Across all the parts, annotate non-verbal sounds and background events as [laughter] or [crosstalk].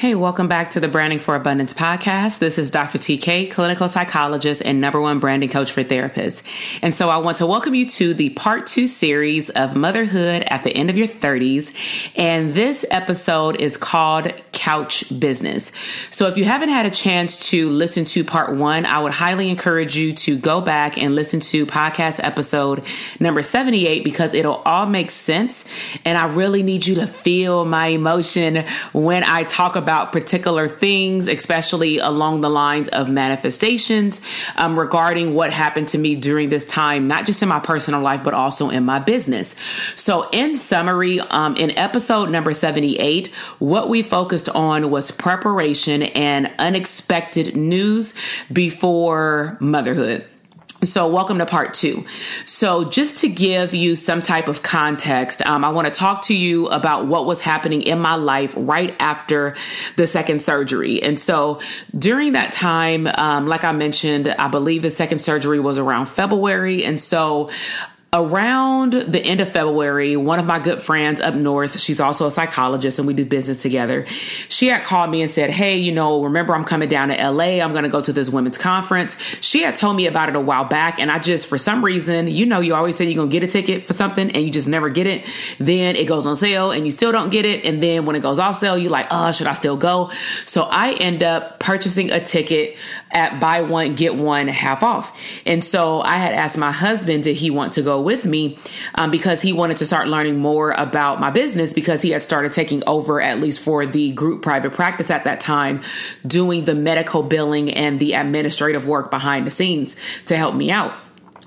Hey, welcome back to the Branding for Abundance podcast. This is Dr. TK, clinical psychologist and number one branding coach for therapists. And so I want to welcome you to the part two series of motherhood at the end of your 30s. And this episode is called Couch Business. So if you haven't had a chance to listen to part one, I would highly encourage you to go back and listen to podcast episode number 78 because it'll all make sense. And I really need you to feel my emotion when I talk about about particular things, especially along the lines of manifestations um, regarding what happened to me during this time, not just in my personal life, but also in my business. So, in summary, um, in episode number 78, what we focused on was preparation and unexpected news before motherhood. So, welcome to part two. So, just to give you some type of context, um, I want to talk to you about what was happening in my life right after the second surgery. And so, during that time, um, like I mentioned, I believe the second surgery was around February. And so, around the end of February, one of my good friends up north, she's also a psychologist and we do business together. She had called me and said, Hey, you know, remember I'm coming down to LA. I'm going to go to this women's conference. She had told me about it a while back. And I just, for some reason, you know, you always say you're going to get a ticket for something and you just never get it. Then it goes on sale and you still don't get it. And then when it goes off sale, you're like, Oh, should I still go? So I end up purchasing a ticket at buy one, get one half off. And so I had asked my husband, did he want to go with me um, because he wanted to start learning more about my business because he had started taking over, at least for the group private practice at that time, doing the medical billing and the administrative work behind the scenes to help me out.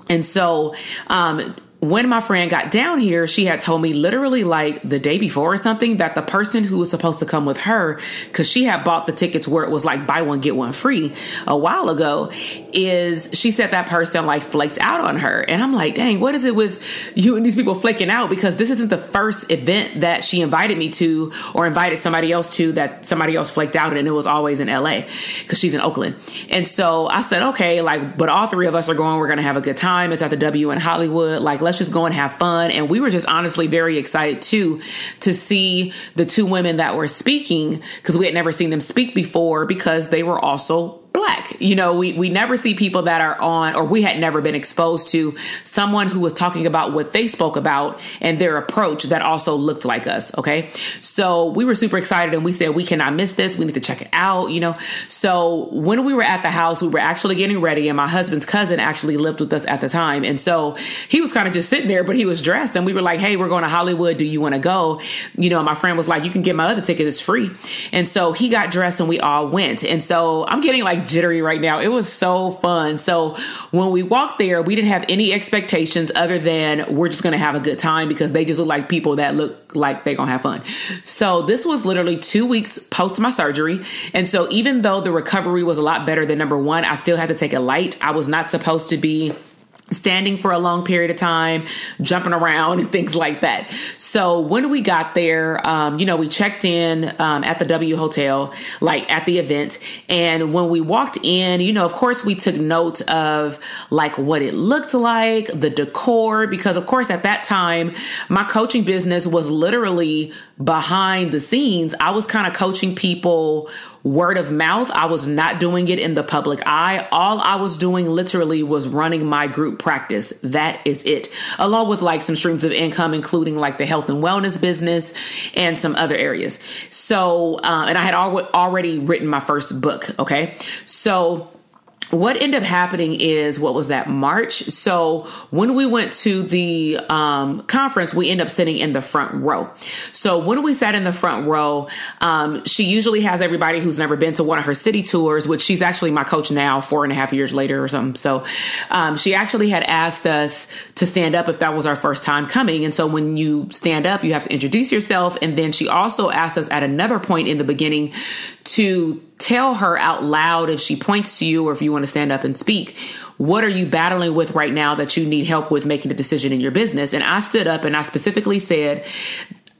And so, um, when my friend got down here, she had told me literally like the day before or something that the person who was supposed to come with her, because she had bought the tickets where it was like buy one, get one free a while ago, is she said that person like flaked out on her. And I'm like, dang, what is it with you and these people flaking out? Because this isn't the first event that she invited me to or invited somebody else to that somebody else flaked out and it was always in LA because she's in Oakland. And so I said, okay, like, but all three of us are going, we're going to have a good time. It's at the W in Hollywood. Like, let's just go and have fun. And we were just honestly very excited too to see the two women that were speaking because we had never seen them speak before because they were also black. You know, we, we never see people that are on, or we had never been exposed to someone who was talking about what they spoke about and their approach that also looked like us. Okay. So we were super excited and we said, we cannot miss this. We need to check it out, you know. So when we were at the house, we were actually getting ready, and my husband's cousin actually lived with us at the time. And so he was kind of just sitting there, but he was dressed, and we were like, hey, we're going to Hollywood. Do you want to go? You know, my friend was like, you can get my other ticket, it's free. And so he got dressed and we all went. And so I'm getting like like jittery right now. It was so fun. So when we walked there, we didn't have any expectations other than we're just going to have a good time because they just look like people that look like they're going to have fun. So this was literally two weeks post my surgery. And so even though the recovery was a lot better than number one, I still had to take a light. I was not supposed to be standing for a long period of time, jumping around and things like that. So when we got there, um, you know, we checked in um, at the W Hotel, like at the event. And when we walked in, you know, of course, we took note of like what it looked like, the decor, because of course, at that time, my coaching business was literally behind the scenes. I was kind of coaching people word of mouth. I was not doing it in the public eye. All I was doing literally was running my group practice. That is it, along with like some streams of income, including like the health and wellness business and some other areas. So, uh, and I had al- already written my first book. Okay. So, what ended up happening is what was that March? So when we went to the um, conference, we end up sitting in the front row. So when we sat in the front row, um, she usually has everybody who's never been to one of her city tours, which she's actually my coach now, four and a half years later or something. So um, she actually had asked us to stand up if that was our first time coming. And so when you stand up, you have to introduce yourself. And then she also asked us at another point in the beginning to tell her out loud if she points to you or if you want to stand up and speak what are you battling with right now that you need help with making a decision in your business? And i stood up and i specifically said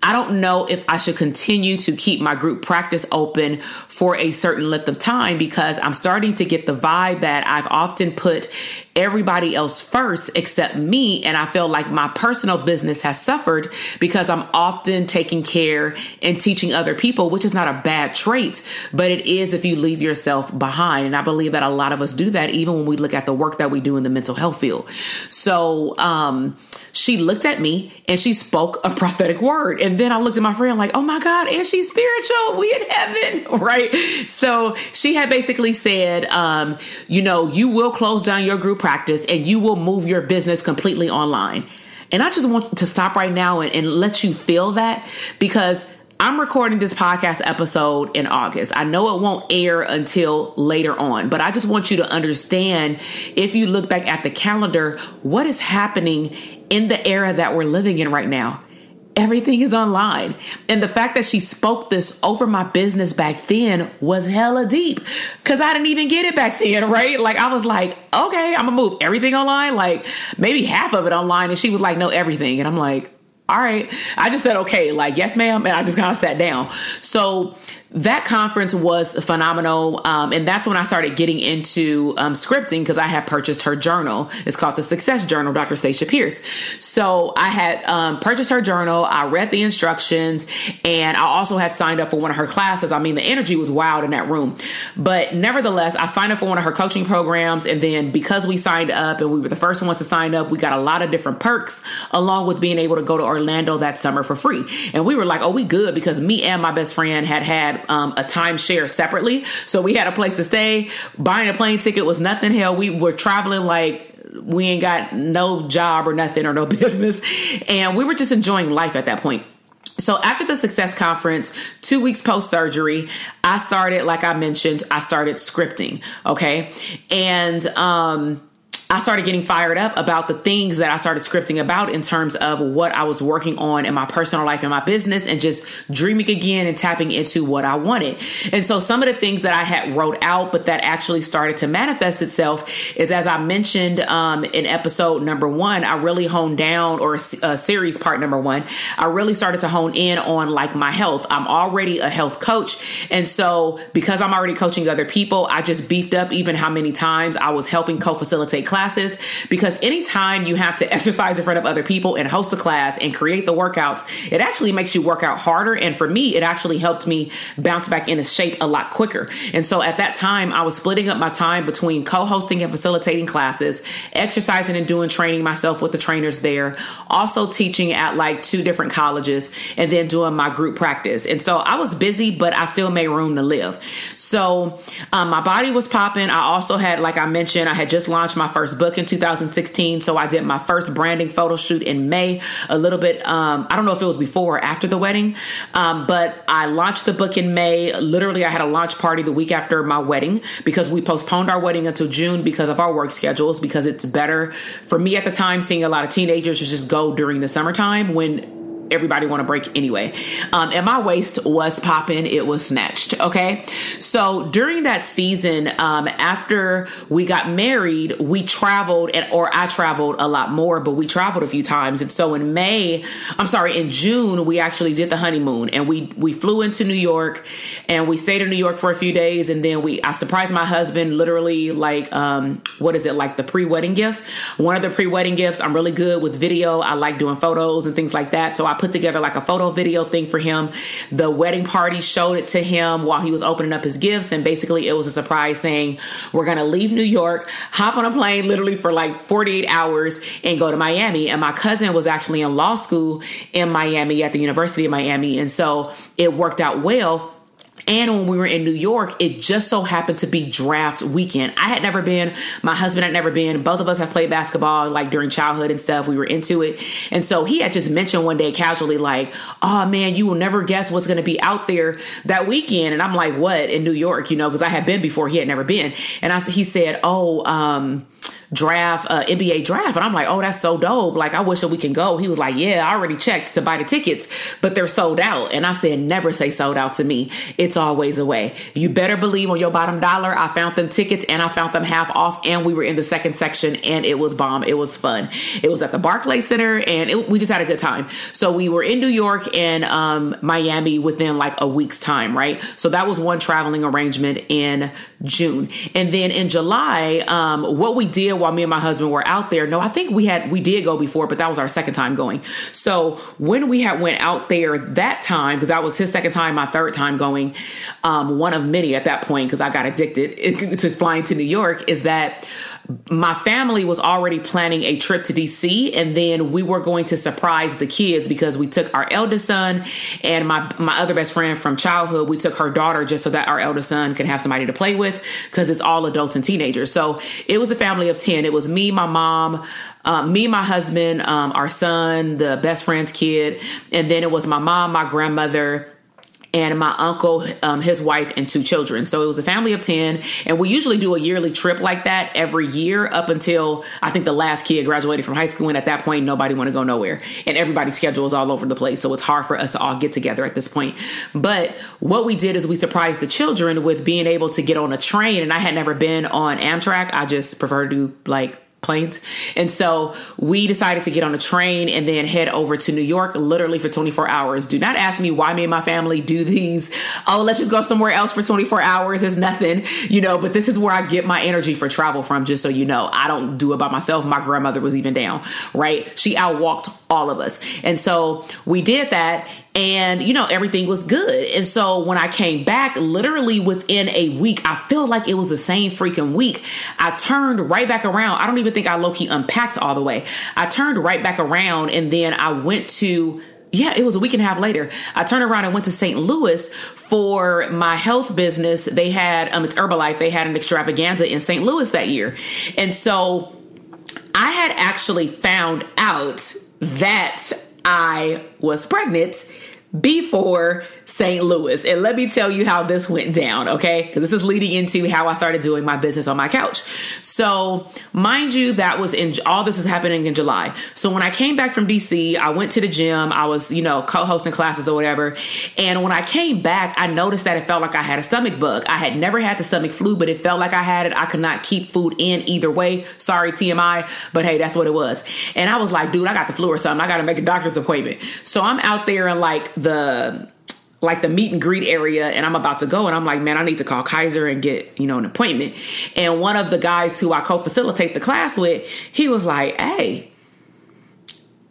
I don't know if I should continue to keep my group practice open for a certain length of time because I'm starting to get the vibe that I've often put everybody else first except me. And I feel like my personal business has suffered because I'm often taking care and teaching other people, which is not a bad trait, but it is if you leave yourself behind. And I believe that a lot of us do that even when we look at the work that we do in the mental health field. So um, she looked at me and she spoke a prophetic word. And then I looked at my friend like, oh my God, and she's spiritual. We in heaven, [laughs] right? So she had basically said, um, you know, you will close down your group practice and you will move your business completely online. And I just want to stop right now and, and let you feel that because I'm recording this podcast episode in August. I know it won't air until later on, but I just want you to understand if you look back at the calendar, what is happening in the era that we're living in right now everything is online. And the fact that she spoke this over my business back then was hella deep because I didn't even get it back then, right? Like, I was like, okay, I'm gonna move everything online, like maybe half of it online. And she was like, no, everything. And I'm like, all right. I just said, okay, like, yes, ma'am. And I just kind of sat down. So that conference was phenomenal. Um, and that's when I started getting into um, scripting because I had purchased her journal. It's called the Success Journal, Dr. Stacia Pierce. So I had um, purchased her journal. I read the instructions and I also had signed up for one of her classes. I mean, the energy was wild in that room. But nevertheless, I signed up for one of her coaching programs. And then because we signed up and we were the first ones to sign up, we got a lot of different perks along with being able to go to Orlando that summer for free. And we were like, oh, we good because me and my best friend had had um, a timeshare separately. So we had a place to stay. Buying a plane ticket was nothing. Hell, we were traveling like we ain't got no job or nothing or no [laughs] business. And we were just enjoying life at that point. So after the success conference, two weeks post surgery, I started, like I mentioned, I started scripting. Okay. And, um, I started getting fired up about the things that I started scripting about in terms of what I was working on in my personal life and my business and just dreaming again and tapping into what I wanted. And so some of the things that I had wrote out, but that actually started to manifest itself is as I mentioned um, in episode number one, I really honed down or uh, series part number one, I really started to hone in on like my health. I'm already a health coach. And so because I'm already coaching other people, I just beefed up even how many times I was helping co-facilitate classes because anytime you have to [laughs] exercise in front of other people and host a class and create the workouts, it actually makes you work out harder. And for me, it actually helped me bounce back into shape a lot quicker. And so at that time, I was splitting up my time between co hosting and facilitating classes, exercising and doing training myself with the trainers there, also teaching at like two different colleges, and then doing my group practice. And so I was busy, but I still made room to live. So um, my body was popping. I also had, like I mentioned, I had just launched my first book in 2016. So I did my first branding photo shoot in May, a little bit. Um, I don't know if it was before or after the wedding, um, but I launched the book in May. Literally, I had a launch party the week after my wedding because we postponed our wedding until June because of our work schedules, because it's better for me at the time seeing a lot of teenagers just go during the summertime when everybody want to break anyway. Um, and my waist was popping, it was snatched. Okay. So during that season, um, after we got married, we traveled and, or I traveled a lot more, but we traveled a few times. And so in May, I'm sorry, in June, we actually did the honeymoon and we, we flew into New York and we stayed in New York for a few days. And then we, I surprised my husband literally like, um, what is it? Like the pre-wedding gift, one of the pre-wedding gifts. I'm really good with video. I like doing photos and things like that. So I put together like a photo video thing for him. The wedding party showed it to him while he was opening up his gifts. And basically, it was a surprise saying, We're to leave New York, hop on a plane literally for like 48 hours, and go to Miami. And my cousin was actually in law school in Miami at the University of Miami. And so it worked out well and when we were in New York, it just so happened to be draft weekend. I had never been, my husband had never been. Both of us have played basketball like during childhood and stuff. We were into it. And so he had just mentioned one day casually, like, oh man, you will never guess what's going to be out there that weekend. And I'm like, what? In New York, you know, because I had been before, he had never been. And I, he said, oh, um, draft, uh, NBA draft. And I'm like, oh, that's so dope. Like, I wish that we can go. He was like, yeah, I already checked to buy the tickets, but they're sold out. And I said, never say sold out to me. It's always a way. You better believe on your bottom dollar, I found them tickets and I found them half off. And we were in the second section and it was bomb. It was fun. It was at the Barclays Center and it, we just had a good time. So we were in New York and um, Miami within like a week's time, right? So that was one traveling arrangement in June. And then in July, um, what we did while me and my husband were out there. No, I think we had we did go before, but that was our second time going. So when we had went out there that time, because that was his second time, my third time going, um, one of many at that point, because I got addicted [laughs] to flying to New York, is that my family was already planning a trip to DC and then we were going to surprise the kids because we took our eldest son and my my other best friend from childhood. We took her daughter just so that our eldest son could have somebody to play with because it's all adults and teenagers. So it was a family of 10 it was me my mom um, me, my husband, um, our son, the best friend's kid, and then it was my mom, my grandmother, and my uncle, um, his wife, and two children. So it was a family of 10. And we usually do a yearly trip like that every year up until I think the last kid graduated from high school. And at that point, nobody want to go nowhere. And everybody's schedule is all over the place. So it's hard for us to all get together at this point. But what we did is we surprised the children with being able to get on a train. And I had never been on Amtrak. I just prefer to like planes. And so we decided to get on a train and then head over to New York literally for 24 hours. Do not ask me why me and my family do these. Oh, let's just go somewhere else for 24 hours. It's nothing, you know, but this is where I get my energy for travel from, just so you know. I don't do it by myself. My grandmother was even down, right? She outwalked all of us. And so we did that and you know everything was good and so when i came back literally within a week i feel like it was the same freaking week i turned right back around i don't even think i low-key unpacked all the way i turned right back around and then i went to yeah, it was a week and a half later. I turned around and went to St. Louis for my health business. They had, um, it's Herbalife, they had an extravaganza in St. Louis that year. And so I had actually found out that I was pregnant before St. Louis. And let me tell you how this went down, okay? Because this is leading into how I started doing my business on my couch. So, mind you, that was in all this is happening in July. So, when I came back from DC, I went to the gym. I was, you know, co hosting classes or whatever. And when I came back, I noticed that it felt like I had a stomach bug. I had never had the stomach flu, but it felt like I had it. I could not keep food in either way. Sorry, TMI, but hey, that's what it was. And I was like, dude, I got the flu or something. I got to make a doctor's appointment. So, I'm out there in like the like the meet and greet area and I'm about to go and I'm like, man, I need to call Kaiser and get, you know, an appointment. And one of the guys who I co-facilitate the class with, he was like, Hey,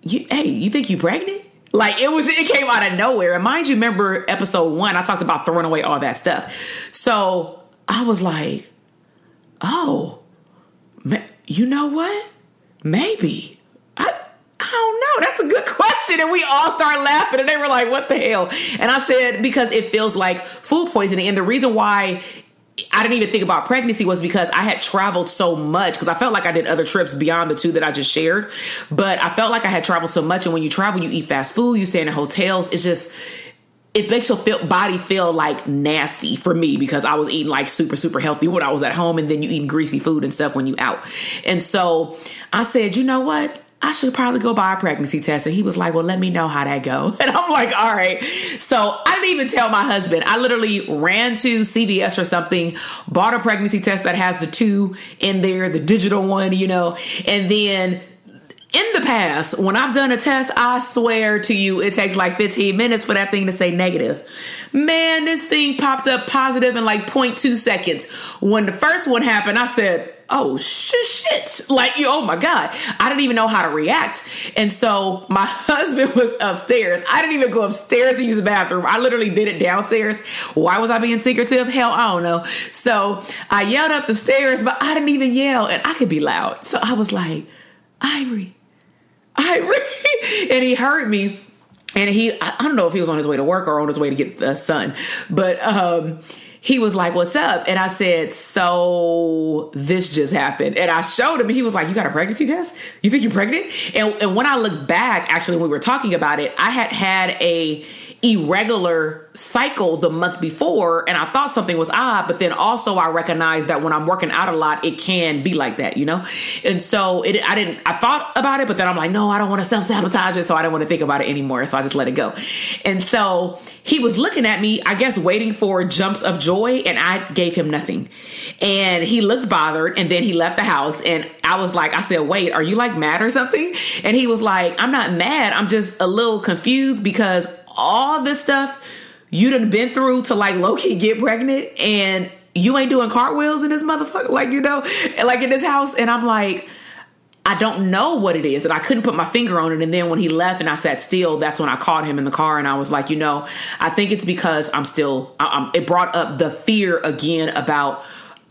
you hey, you think you pregnant? Like it was it came out of nowhere. And mind you, remember episode one, I talked about throwing away all that stuff. So I was like, oh, you know what? Maybe. Know. That's a good [laughs] question and we all start laughing and they were like, what the hell? And I said, because it feels like food poisoning. And the reason why I didn't even think about pregnancy was because I had traveled so much because I felt like I did other trips beyond the two that I just shared. But I felt like I had traveled so much. And when you travel, you eat fast food, you stay in hotels. It's just, it makes your feel, body feel like nasty for me because I was eating like super, super healthy when I was at home. And then you eating greasy food and stuff when you out. And so I said, you know what? I should probably go buy a pregnancy test. And he was like, Well, let me know how that go. [laughs] And I'm like, All right. So I didn't even tell my husband. I literally ran to CVS or something, bought a pregnancy test that has the two in there, the digital one, you know, and then in the past, when I've done a test, I swear to you, it takes like 15 minutes for that thing to say negative. Man, this thing popped up positive in like 0.2 seconds. When the first one happened, I said, oh shit, shit. Like, you oh my God. I didn't even know how to react. And so my [laughs] husband was upstairs. I didn't even go upstairs to use the bathroom. I literally did it downstairs. Why was I being secretive? Hell, I don't know. So I yelled up the stairs, but I didn't even yell and I could be loud. So I was like, Ivory, [laughs] Ivory. and he heard me. And he, I don't know if he was on his way to work or on his way to get the son, but, um, he was like, What's up? And I said, So this just happened. And I showed him, he was like, You got a pregnancy test? You think you're pregnant? And, and when I look back, actually, when we were talking about it, I had had a irregular cycle the month before and I thought something was odd, but then also I recognized that when I'm working out a lot, it can be like that, you know? And so it I didn't I thought about it, but then I'm like, no, I don't want to self-sabotage it, so I didn't want to think about it anymore. So I just let it go. And so he was looking at me, I guess waiting for jumps of joy, and I gave him nothing. And he looked bothered, and then he left the house. And I was like, I said, wait, are you like mad or something? And he was like, I'm not mad, I'm just a little confused because all this stuff you done been through to like low key get pregnant and you ain't doing cartwheels in this motherfucker, like you know, like in this house. And I'm like, I don't know what it is. And I couldn't put my finger on it. And then when he left and I sat still, that's when I caught him in the car and I was like, you know, I think it's because I'm still, I'm, it brought up the fear again about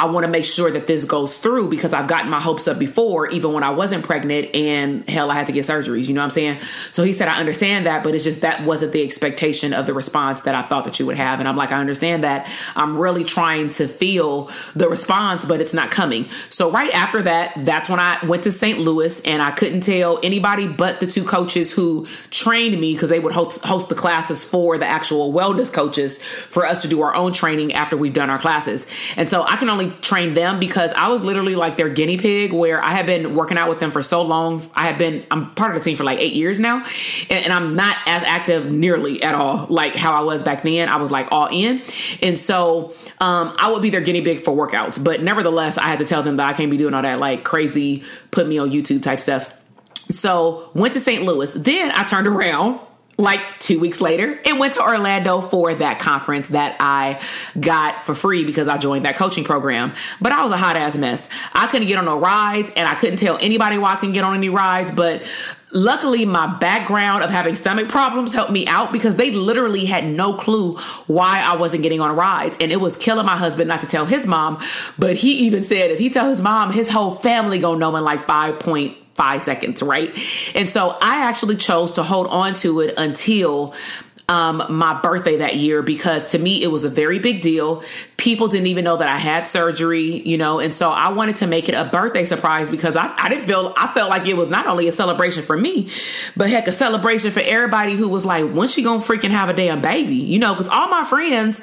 I want to make sure that this goes through because I've gotten my hopes up before, even when I wasn't pregnant and hell, I had to get surgeries. You know what I'm saying? So he said, I understand that, but it's just that wasn't the expectation of the response that I thought that you would have. And I'm like, I understand that. I'm really trying to feel the response, but it's not coming. So right after that, that's when I went to St. Louis and I couldn't tell anybody but the two coaches who trained me because they would host, host the classes for the actual wellness coaches for us to do our own training after we've done our classes. And so I can only train them because I was literally like their guinea pig where I have been working out with them for so long. I have been, I'm part of the team for like eight years now, and, and I'm not as active nearly at all like how I was back then. I was like all in. And so um, I would be their guinea pig for workouts. But nevertheless, I had to tell them that I can't be doing all that like crazy, put me on YouTube type stuff. So went to St. Louis. Then I turned around like two weeks later and went to Orlando for that conference that I got for free because I joined that coaching program. But I was a hot ass mess. I couldn't get on no rides and I couldn't tell anybody why I couldn't get on any rides. But luckily, my background of having stomach problems helped me out because they literally had no clue why I wasn't getting on rides. And it was killing my husband not to tell his mom. But he even said if he tell his mom, his whole family gonna know in like five point five seconds, right? And so I actually chose to hold on to it until um, my birthday that year because to me it was a very big deal. People didn't even know that I had surgery, you know, and so I wanted to make it a birthday surprise because I, I didn't feel I felt like it was not only a celebration for me, but heck, a celebration for everybody who was like, when's she gonna freaking have a damn baby? You know, because all my friends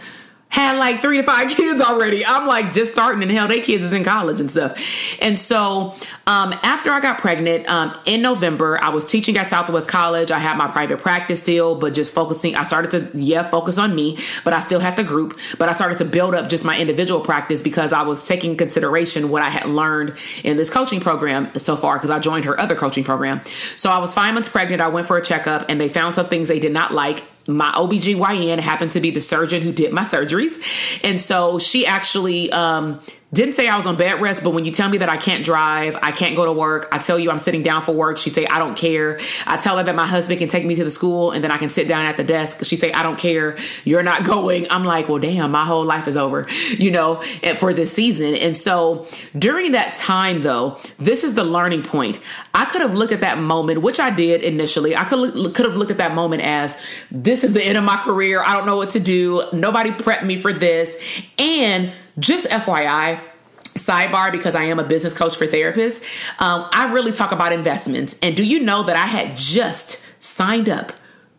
had like three to five [laughs] kids already. I'm like just starting, and hell, they kids is in college and stuff. And so, um, after I got pregnant um, in November, I was teaching at Southwest College. I had my private practice still, but just focusing. I started to yeah focus on me, but I still had the group. But I started to build up just my individual practice because I was taking consideration what I had learned in this coaching program so far because I joined her other coaching program. So I was five months pregnant. I went for a checkup, and they found some things they did not like my OBGYN happened to be the surgeon who did my surgeries. And so she actually um, didn't say I was on bed rest, but when you tell me that I can't drive, I can't go to work, I tell you I'm sitting down for work, she say I don't care. I tell her that my husband can take me to the school and then I can sit down at the desk. She say I don't care. You're not [laughs] going. I'm like, well, damn, my whole life is over, you know, for this season. And so during that time, though, this is the learning point. I could have looked at that moment, which I did initially. I could could have looked at that moment as this is the end of my career. I don't know what to do. Nobody prepped me for this, and just FYI, sidebar because I am a business coach for therapists, um, I really talk about investments. And do you know that I had just signed up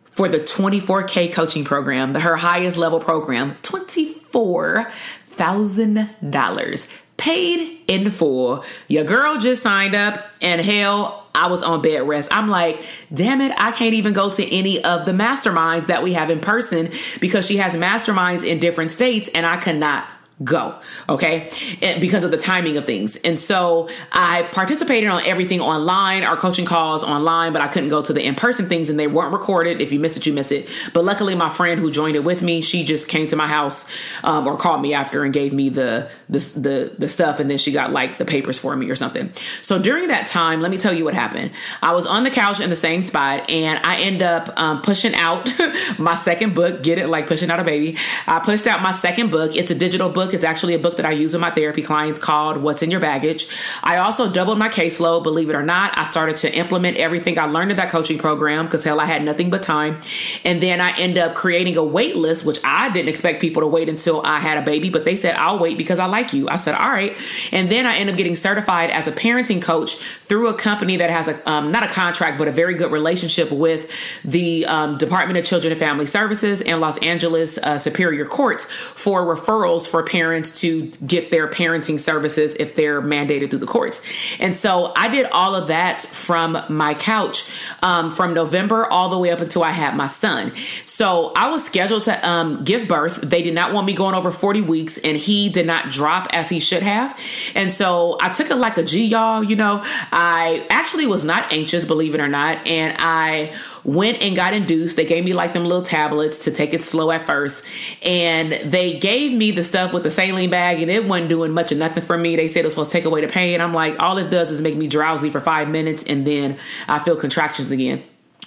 for the 24K coaching program, her highest level program, $24,000 paid in full. Your girl just signed up, and hell, I was on bed rest. I'm like, damn it, I can't even go to any of the masterminds that we have in person because she has masterminds in different states, and I cannot go okay? And because of the timing of things. And so i participated on everything online our coaching calls online but i couldn't go to the in-person things and they weren't recorded. If you missed it you missed it. But luckily my friend who joined it with me she just came to my house um, or called me after and gave me the, the the the stuff and then she got like the papers for me or something. So during that time let me tell you what happened. I was on the couch in the same spot and i end up um, pushing out [laughs] my second book get it like pushing out a baby. I pushed out my second book. It's a digital book book. It's actually a book that I use with my therapy clients called What's in Your Baggage. I also doubled my caseload, believe it or not. I started to implement everything I learned in that coaching program because hell, I had nothing but time. And then I end up creating a wait list, which I didn't expect people to wait until I had a baby, but they said, I'll wait because I like you. I said, all right. And then I end up getting certified as a parenting coach through a company that has a, um, not a contract, but a very good relationship with the um, Department of Children and Family Services and Los Angeles uh, Superior Courts for referrals for parents parents to get their parenting services if they're mandated through the courts. And so I did all of that from my couch um, from November all the way up until I had my son. So I was scheduled to um, give birth. They did not want me going over 40 weeks, and he did not drop as he should have. And so I took it like a G, y'all. You know, I actually was not anxious, believe it or not. And I went and got induced. They gave me like them little tablets to take it slow at first. And they gave me the stuff with the saline bag, and it wasn't doing much of nothing for me. They said it was supposed to take away the pain. I'm like, all it does is make me drowsy for five minutes, and then I feel contractions again.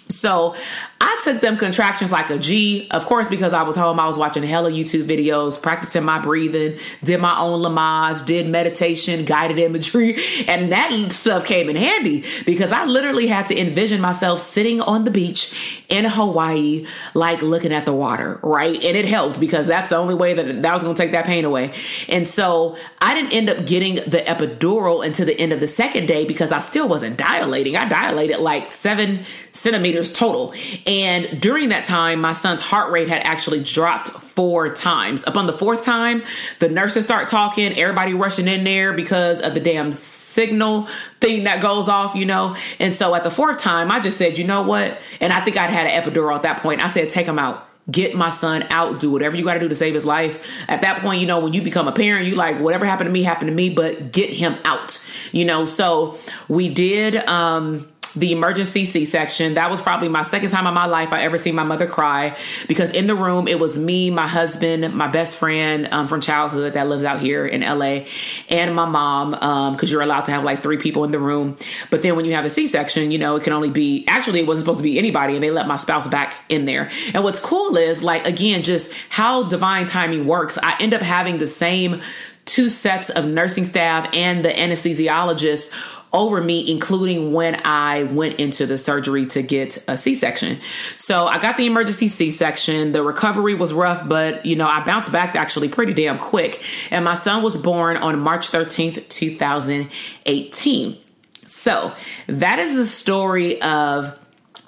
So I took them contractions like a G. Of course, because I was home, I was watching hella YouTube videos, practicing my breathing, did my own Lamaze, did meditation, guided imagery, [laughs] and that stuff came in handy because I literally had to envision myself sitting on the beach in Hawaii, like looking at the water, right? And it helped because that's the only way that that was going to take that pain away. And so I didn't end up getting the epidural until the end of the second day because I still wasn't dilating. I dilated like seven centimeters total. And during that time, my son's heart rate had actually dropped four times. Upon the fourth time, the nurses start talking, everybody rushing in there because of the damn signal thing that goes off, you know. And so at the fourth time, I just said, you know what? And I think I'd had an epidural at that point. I said, take him out get my son out do whatever you got to do to save his life at that point you know when you become a parent you like whatever happened to me happened to me but get him out you know so we did um the emergency C section. That was probably my second time in my life I ever seen my mother cry because in the room it was me, my husband, my best friend um, from childhood that lives out here in LA, and my mom because um, you're allowed to have like three people in the room. But then when you have a C section, you know, it can only be actually it wasn't supposed to be anybody, and they let my spouse back in there. And what's cool is like, again, just how divine timing works. I end up having the same two sets of nursing staff and the anesthesiologist over me, including when I went into the surgery to get a C section. So I got the emergency C section. The recovery was rough, but you know, I bounced back actually pretty damn quick. And my son was born on March 13th, 2018. So that is the story of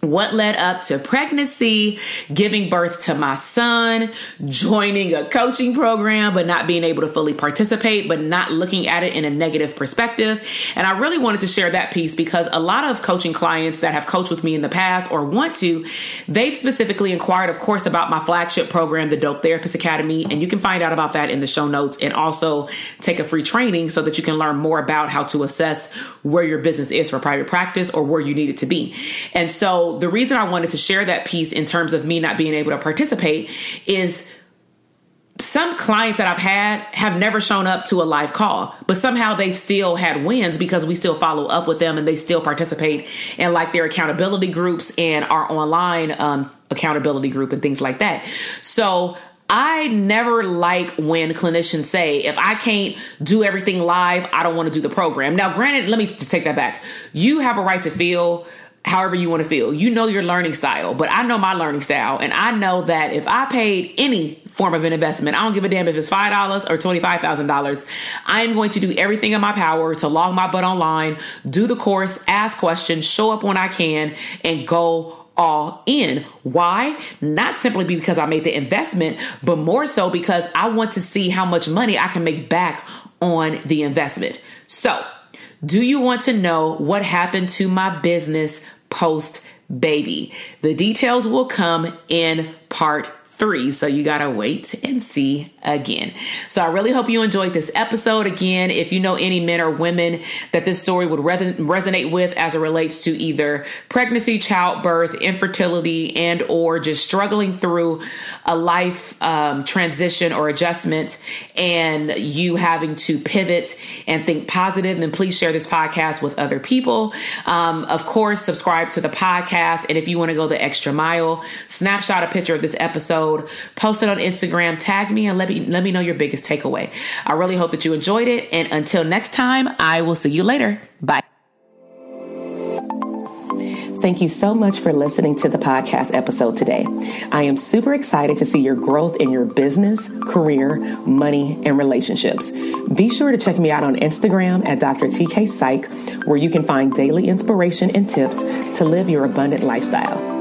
what led up to pregnancy, giving birth to my son, joining a coaching program, but not being able to fully participate, but not looking at it in a negative perspective. And I really wanted to share that piece because a lot of coaching clients that have coached with me in the past or want to, they've specifically inquired, of course, about my flagship program, the Dope Therapist Academy. And you can find out about that in the show notes and also take a free training so that you can learn more about how to assess where your business is for private practice or where you need it to be. And so the reason I wanted to share that piece in terms of me not being able to participate is some clients that I've had have never shown up to a live call, but somehow they've still had wins because we still follow up with them and they still participate in like their accountability groups and our online um, accountability group and things like that. So I never like when clinicians say, if I can't do everything live, I don't want to do the program. Now, granted, let me just take that back. You have a right to feel however you want to feel. You know your learning style, but I know my learning style. And I know that if I paid any form of an investment, I don't give a damn if it's $5 or $25,000, I am going to do everything in my power to log my butt online, do the course, ask questions, show up when I can, and go all in. Why? Not simply because I made the investment, but more so because I want to see how much money I can make back on the investment. So, do you want to know what happened to my business post baby? The details will come in part three. So you got to wait and see again. So I really hope you enjoyed this episode. Again, if you know any men or women that this story would resonate with as it relates to either pregnancy, childbirth, infertility, and or just struggling through a life um, transition or adjustment and you having to pivot and think positive, then please share this podcast with other people. Um, of course, subscribe to the podcast. And if you want to go the extra mile, snapshot a picture of this episode episode, post it on Instagram, tag me, and let me let me know your biggest takeaway. I really hope that you enjoyed it. And until next time, I will see you later. Bye. Thank you so much for listening to the podcast episode today. I am super excited to see your growth in your business, career, money, and relationships. Be sure to check me out on Instagram at Dr. TK Psych, where you can find daily inspiration and tips to live your abundant lifestyle.